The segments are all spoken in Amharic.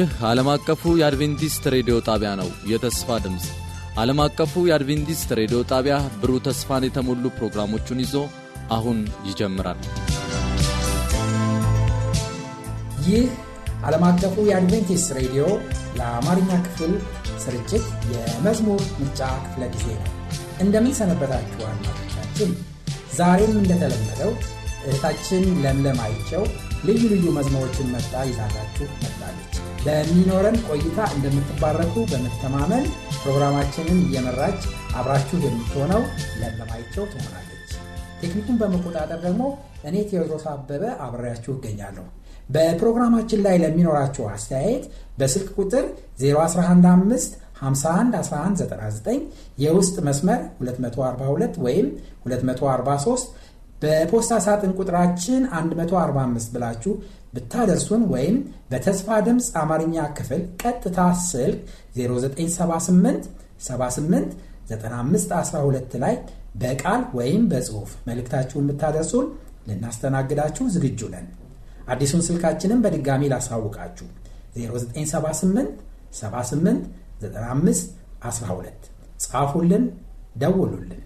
ይህ ዓለም አቀፉ የአድቬንቲስት ሬዲዮ ጣቢያ ነው። የተስፋ ድምፅ ዓለም አቀፉ የአድቬንቲስት ሬዲዮ ጣቢያ ብሩህ ተስፋን የተሞሉ ፕሮግራሞቹን ይዞ አሁን ይጀምራል። ይህ ዓለም አቀፉ የአድቬንቲስት ሬዲዮ የአማርኛ ክፍል ስርጭት የመዝሙር ምርጫ ክፍለ ጊዜ ነው። እንደምን ሰነበታችሁ አድማጮቻችን። ዛሬም እንደተለመደው እህታችን ለምለም አይቸው ልዩ ልዩ መዝሙሮችን መርጣ ይዛላችሁ መጥታለች። በሚኖረን ቆይታ እንደምትባረኩ በመተማመን ፕሮግራማችንን እየመራች አብራችሁ የምትሆነው ለምለም አይቸው ትሆናለች። ቴክኒኩን በመቆጣጠር ደግሞ እኔ ቴዎድሮስ አበበ አብሬያችሁ እገኛለሁ። በፕሮግራማችን ላይ ለሚኖራችሁ አስተያየት በስልክ ቁጥር 0115 51 1199 የውስጥ መስመር 242 ወይም 243 በፖስታ ሳጥን ቁጥራችን 145 ብላችሁ ብታደርሱን ወይም በተስፋ ድምፅ አማርኛ ክፍል ቀጥታ ስልክ 0978 78 9512 ላይ በቃል ወይም በጽሑፍ መልእክታችሁን ብታደርሱን ልናስተናግዳችሁ ዝግጁ ነን። አዲሱን ስልካችንን በድጋሚ ላሳውቃችሁ 0978 78 95 12 ጻፉልን፣ ደውሉልን።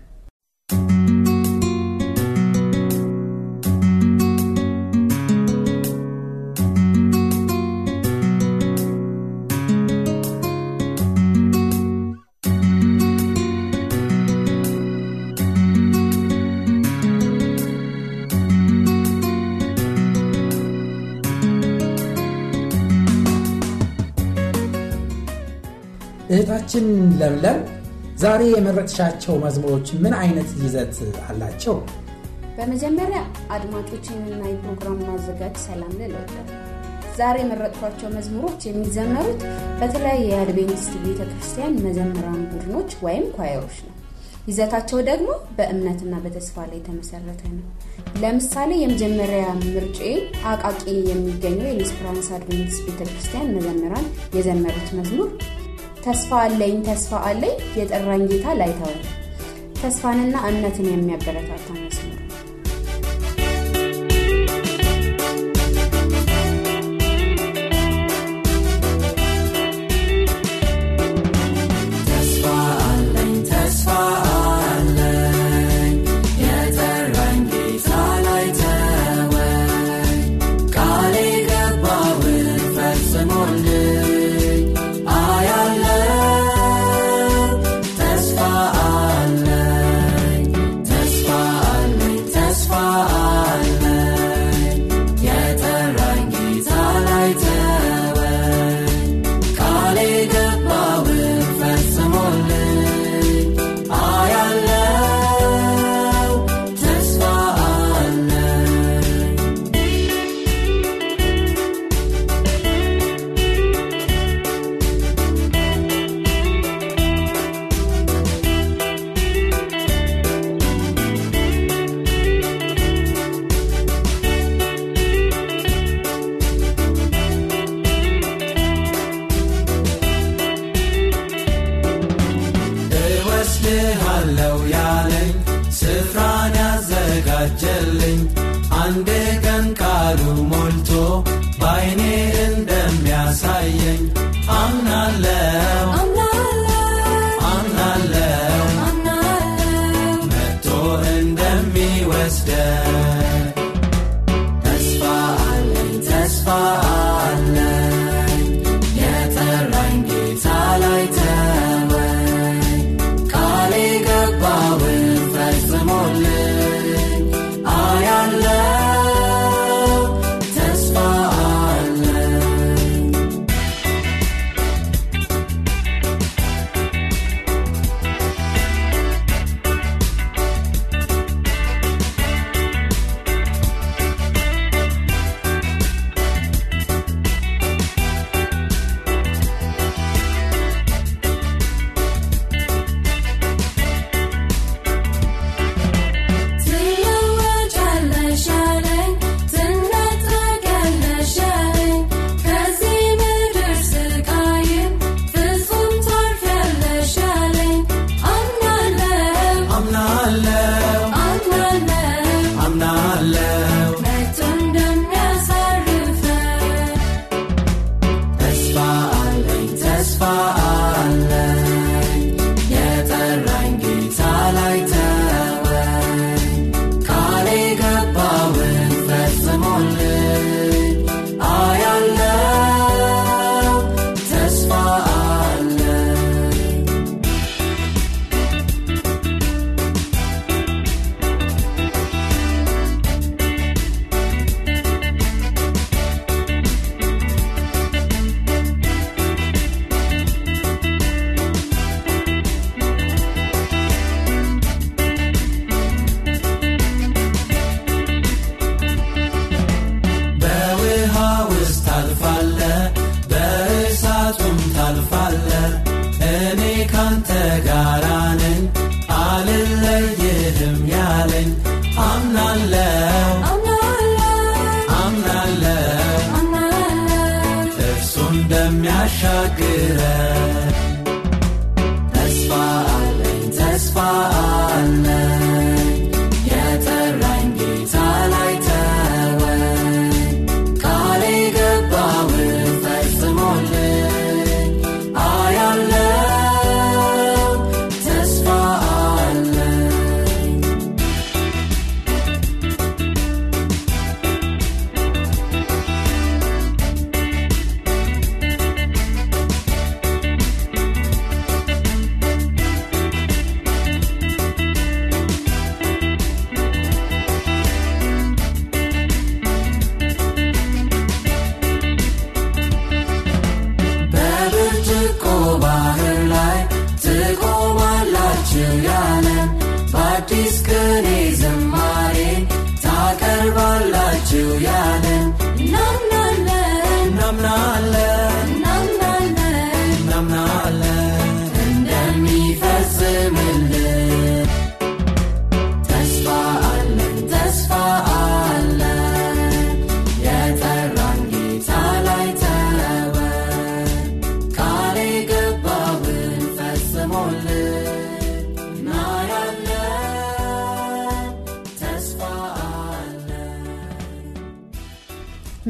እህታችን ለምለም ዛሬ የመረጥሻቸው መዝሙሮች ምን አይነት ይዘት አላቸው? በመጀመሪያ አድማጮችንና የፕሮግራሙ አዘጋጅ ሰላም ልል ዛሬ የመረጥኳቸው መዝሙሮች የሚዘመሩት በተለያየ የአድቬንቲስት ቤተ ክርስቲያን መዘምራን ቡድኖች ወይም ኳየሮች ነው። ይዘታቸው ደግሞ በእምነትና በተስፋ ላይ የተመሰረተ ነው። ለምሳሌ የመጀመሪያ ምርጬ አቃቂ የሚገኘው የኢንስፕራንስ አድቬንቲስት ቤተ ክርስቲያን መዘምራን የዘመሩት መዝሙር ተስፋ አለኝ ተስፋ አለኝ የጠራኝ ጌታ ላይተወኝ ተስፋንና እምነትን የሚያበረታታ መስመር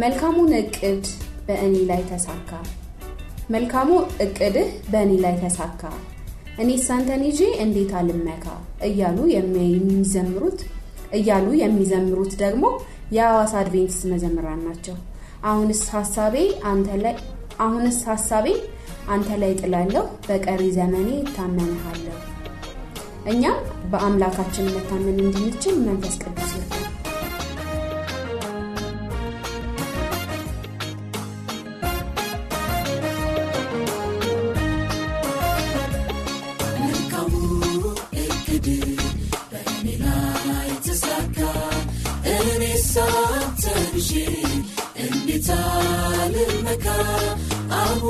መልካሙን እቅድ በእኔ ላይ ተሳካ። መልካሙ እቅድህ በእኔ ላይ ተሳካ። እኔ ሳንተን ይዤ እንዴት አልመካ? እያሉ የሚዘምሩት እያሉ የሚዘምሩት ደግሞ የሐዋሳ አድቬንቲስት መዘምራን ናቸው። አሁንስ ሀሳቤ አንተ ላይ አሁንስ ሀሳቤ አንተ ላይ ጥላለሁ በቀሪ ዘመኔ እታመንሃለሁ። እኛም በአምላካችን መታመን እንድንችል መንፈስ ቅዱስ ይርዳል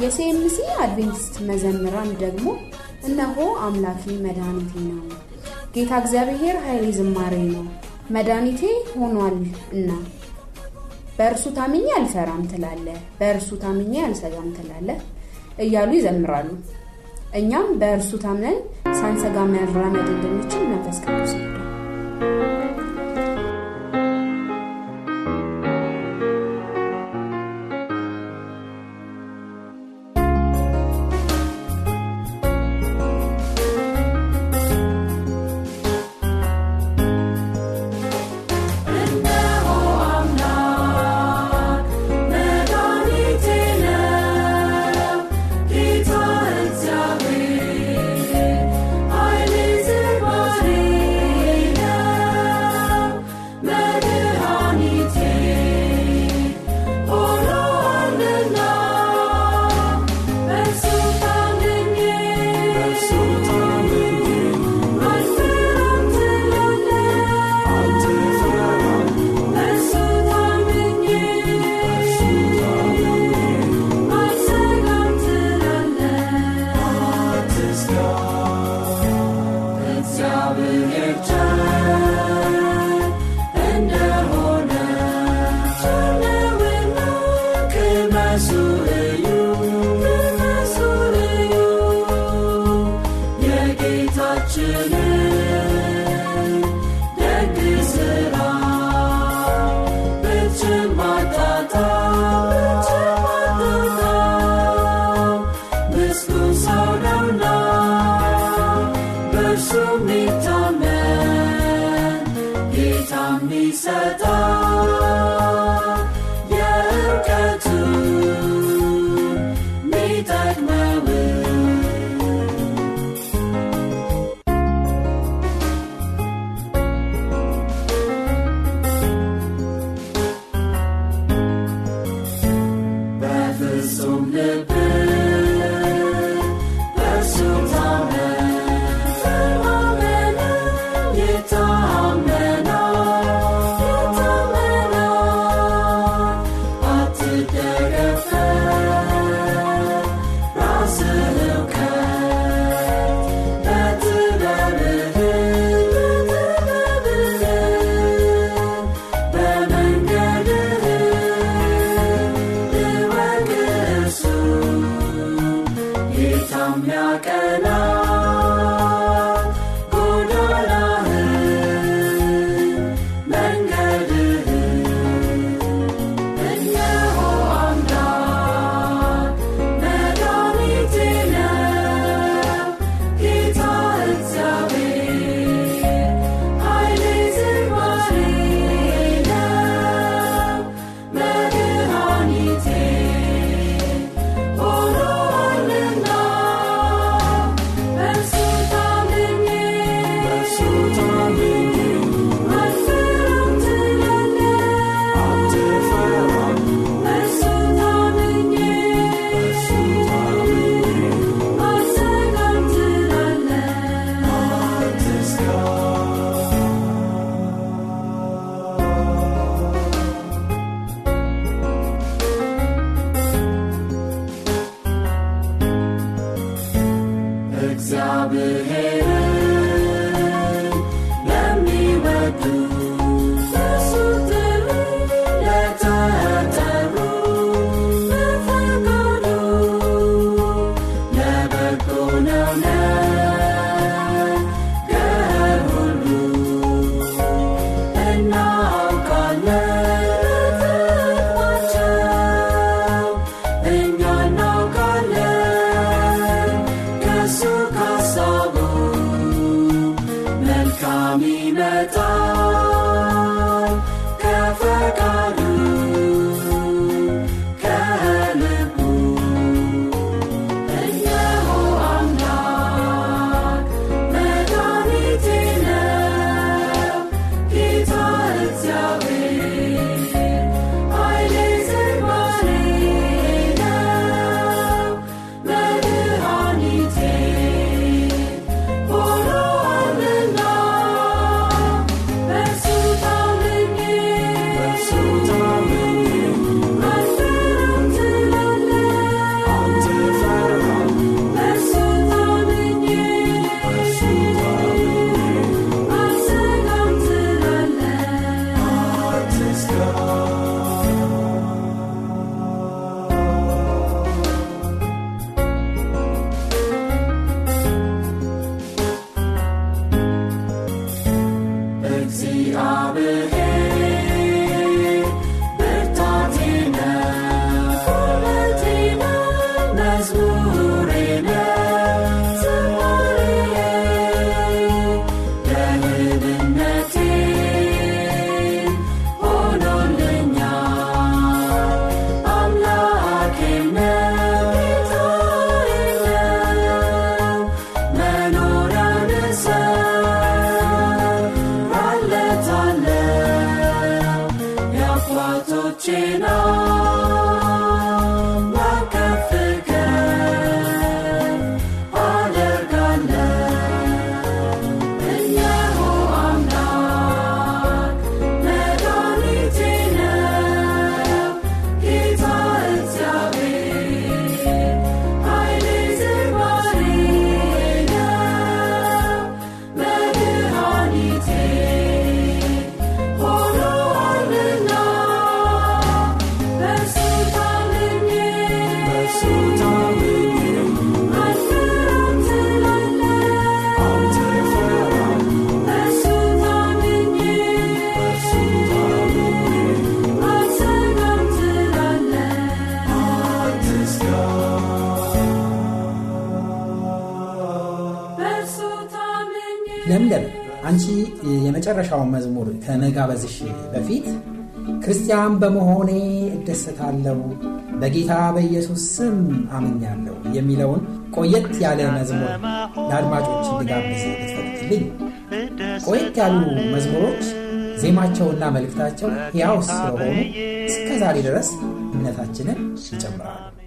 የሲኤምሲ አድቬንቲስት መዘምራን ደግሞ እነሆ አምላኬ መድኃኒቴ ነው፣ ጌታ እግዚአብሔር ኃይሌ ዝማሬ ነው፣ መድኃኒቴ ሆኗል እና በእርሱ ታምኜ አልፈራም ትላለ፣ በእርሱ ታምኜ አልሰጋም ትላለ እያሉ ይዘምራሉ። እኛም በእርሱ ታምነን ሳንሰጋ መራመድ እንድንችል መንፈስ ቅዱስ ይርዳል። Jesus. ከመጋበዝሽ በፊት ክርስቲያን በመሆኔ እደሰታለሁ በጌታ በኢየሱስ ስም አምኛለሁ የሚለውን ቆየት ያለ መዝሙር ለአድማጮች እንዲጋብዝ ልትፈቅድልኝ? ቆየት ያሉ መዝሙሮች ዜማቸውና መልእክታቸው ሕያው ስለሆኑ እስከ ዛሬ ድረስ እምነታችንን ይጨምራሉ።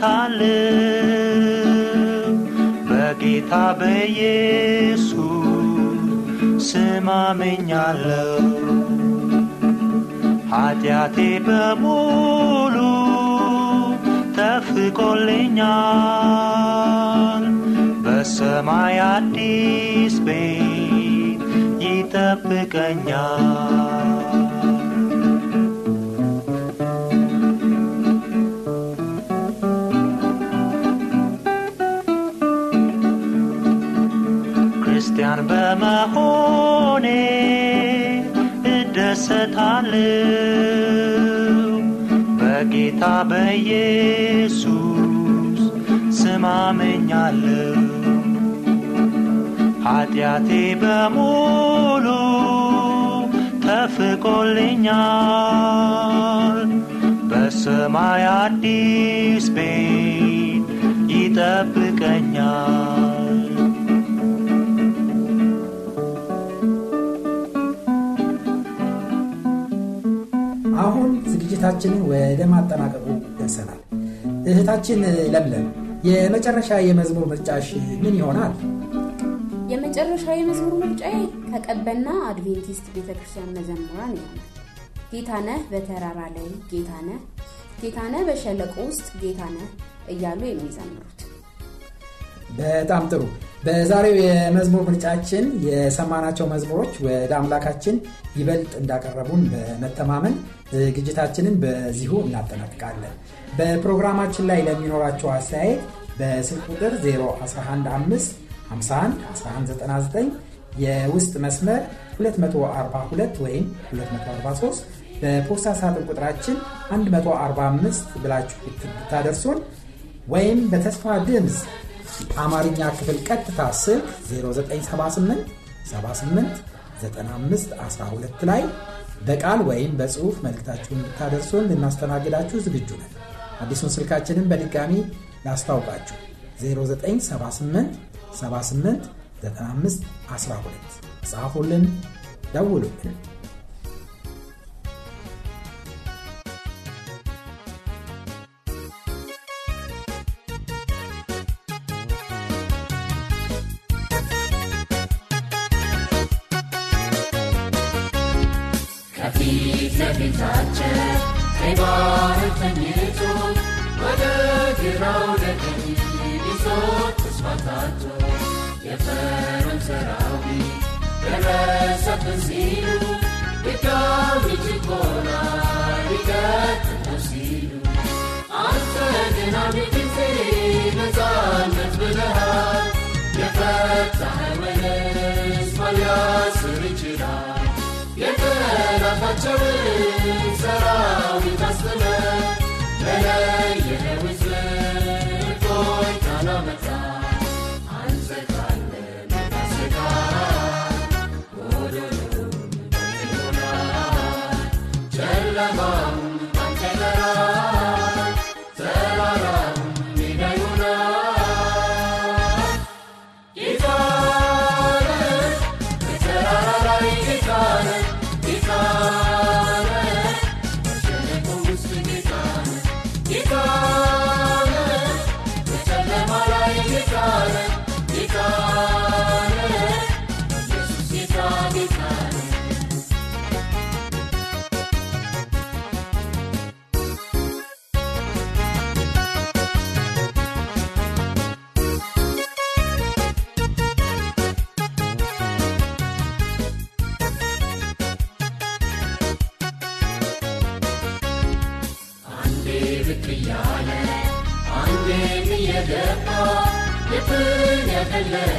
እደሰታለሁ በጌታ በኢየሱስ ስም አምኛለሁ። ኃጢአቴ በሙሉ ተፍቆልኛል። በሰማይ አዲስ ቤት ይጠብቀኛል። እደሰታለሁ በጌታ በኢየሱስ ስም ኃጢአቴ በሙሉ ተፍቆልኛል። በሰማይ አዲስ ቤት ይጠብቀኛል። ዝግጅታችንን ወደ ማጠናቀቁ ደርሰናል። እህታችን ለምለም የመጨረሻ የመዝሙር ምርጫሽ ምን ይሆናል? የመጨረሻ የመዝሙር ምርጫዬ ከቀበና አድቬንቲስት ቤተክርስቲያን መዘምራን ይሆናል። ጌታነህ በተራራ ላይ ጌታነህ፣ ጌታነህ በሸለቆ ውስጥ ጌታነህ እያሉ የሚዘምሩት በጣም ጥሩ። በዛሬው የመዝሙር ምርጫችን የሰማናቸው መዝሙሮች ወደ አምላካችን ይበልጥ እንዳቀረቡን በመተማመን ዝግጅታችንን በዚሁ እናጠናቅቃለን። በፕሮግራማችን ላይ ለሚኖራቸው አስተያየት በስልክ ቁጥር 0115 51 1199 የውስጥ መስመር 242 ወይም 243 በፖስታ ሳጥን ቁጥራችን 145 ብላችሁ ብታደርሱን ወይም በተስፋ ድምፅ አማርኛ ክፍል ቀጥታ ስልክ 0978 78 95 12 ላይ በቃል ወይም በጽሑፍ መልእክታችሁን ብታደርሱን ልናስተናግዳችሁ ዝግጁ ነን። አዲሱን ስልካችንን በድጋሚ ላስታውቃችሁ 0978 78 95 12 ጻፉልን፣ ደውሉልን። Yeah.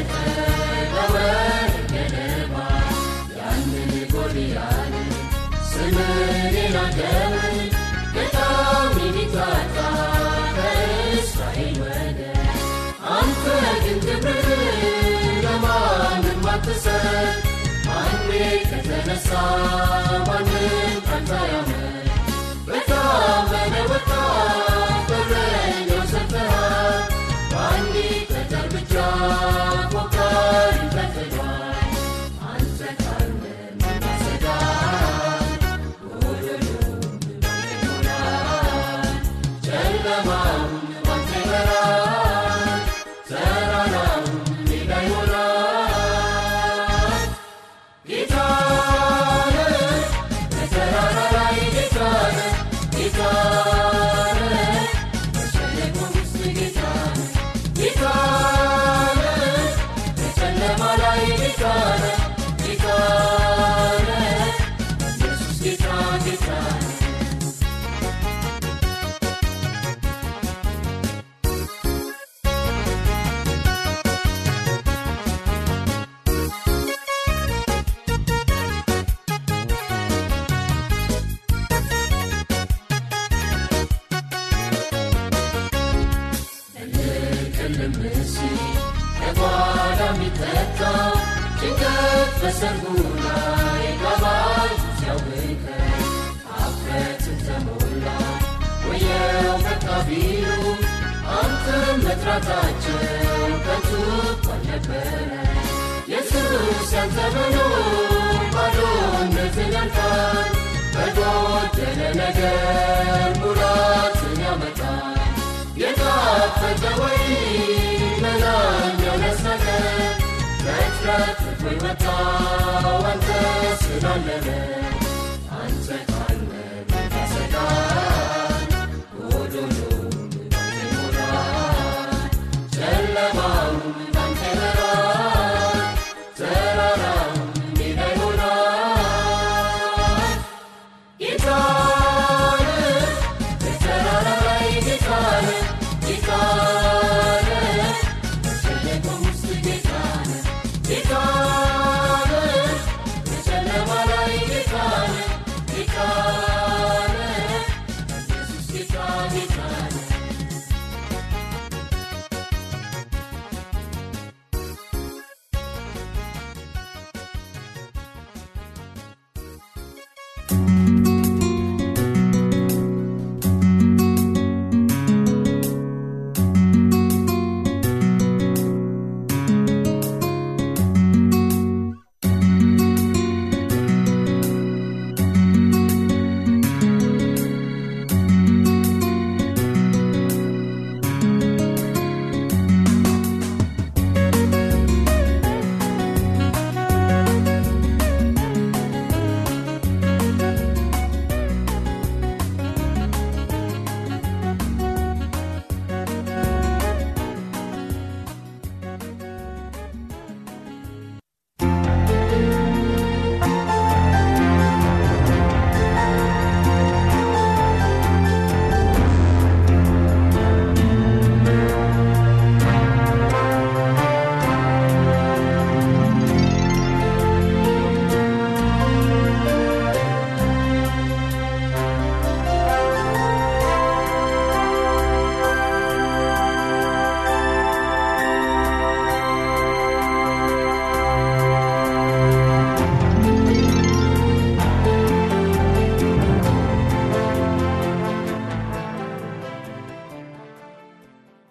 Sama. በሰርጉ ላይ ጋባዥ ሲያውከን አፍረትን ተሞላ ወየው መጣ ቢሉ አንተን መጥራታቸው ከንቱ እንኳን ነበረ ኢየሱስ ያንተ መኖር We tutmayla ta Anta sıra